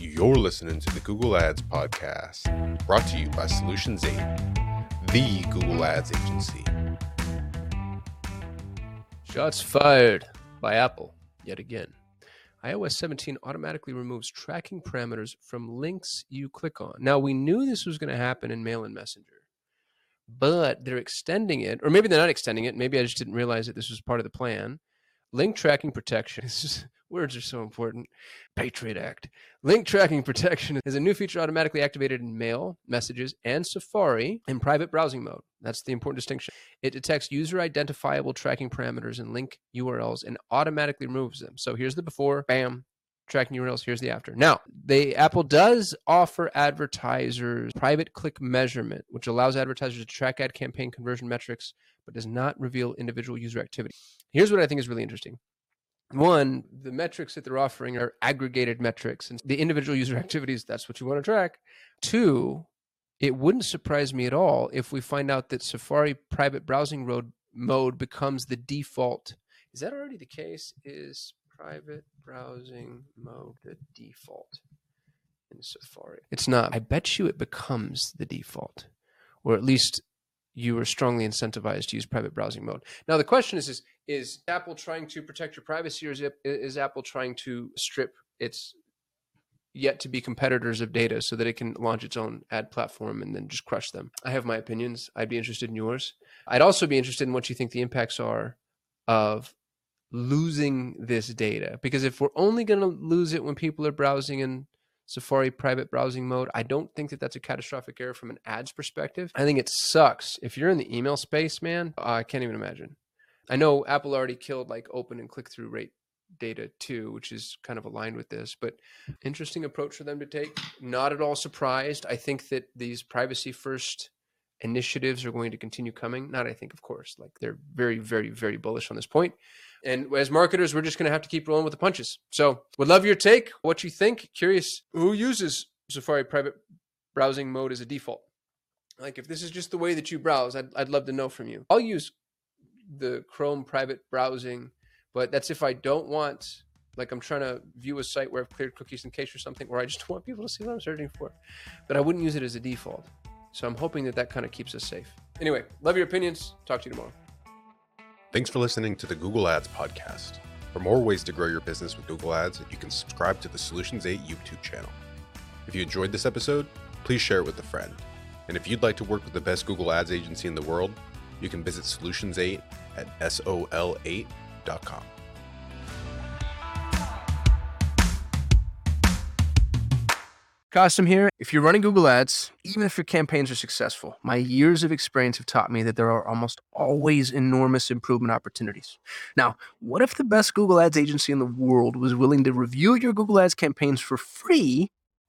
You're listening to the Google Ads Podcast, brought to you by Solutions 8, the Google Ads agency. Shots fired by Apple yet again. iOS 17 automatically removes tracking parameters from links you click on. Now, we knew this was going to happen in Mail and Messenger, but they're extending it, or maybe they're not extending it. Maybe I just didn't realize that this was part of the plan. Link tracking protection. Words are so important. Patriot Act. Link tracking protection is a new feature automatically activated in Mail, Messages, and Safari in private browsing mode. That's the important distinction. It detects user identifiable tracking parameters and link URLs and automatically removes them. So here's the before, bam, tracking URLs. Here's the after. Now, the Apple does offer advertisers private click measurement, which allows advertisers to track ad campaign conversion metrics, but does not reveal individual user activity. Here's what I think is really interesting one, the metrics that they're offering are aggregated metrics, and the individual user mm-hmm. activities, that's what you want to track. Two, it wouldn't surprise me at all if we find out that Safari private browsing road mode becomes the default. Is that already the case? Is private browsing mode the default in Safari? It's not. I bet you it becomes the default, or at least you are strongly incentivized to use private browsing mode. Now the question is: is is Apple trying to protect your privacy, or is, it, is Apple trying to strip its yet to be competitors of data so that it can launch its own ad platform and then just crush them? I have my opinions. I'd be interested in yours. I'd also be interested in what you think the impacts are of losing this data because if we're only going to lose it when people are browsing in Safari private browsing mode. I don't think that that's a catastrophic error from an ads perspective. I think it sucks. If you're in the email space, man, I can't even imagine. I know Apple already killed like open and click through rate data too, which is kind of aligned with this, but interesting approach for them to take. Not at all surprised. I think that these privacy first initiatives are going to continue coming. Not, I think, of course, like they're very, very, very bullish on this point. And as marketers, we're just going to have to keep rolling with the punches. So, would love your take, what you think. Curious who uses Safari private browsing mode as a default. Like, if this is just the way that you browse, I'd, I'd love to know from you. I'll use the Chrome private browsing, but that's if I don't want like I'm trying to view a site where I've cleared cookies in case or something, or I just want people to see what I'm searching for. But I wouldn't use it as a default. So I'm hoping that that kind of keeps us safe. Anyway, love your opinions. Talk to you tomorrow. Thanks for listening to the Google Ads Podcast. For more ways to grow your business with Google Ads, you can subscribe to the Solutions 8 YouTube channel. If you enjoyed this episode, please share it with a friend. And if you'd like to work with the best Google Ads agency in the world, you can visit Solutions 8 at sol8.com. Kasim here. If you're running Google Ads, even if your campaigns are successful, my years of experience have taught me that there are almost always enormous improvement opportunities. Now, what if the best Google Ads agency in the world was willing to review your Google Ads campaigns for free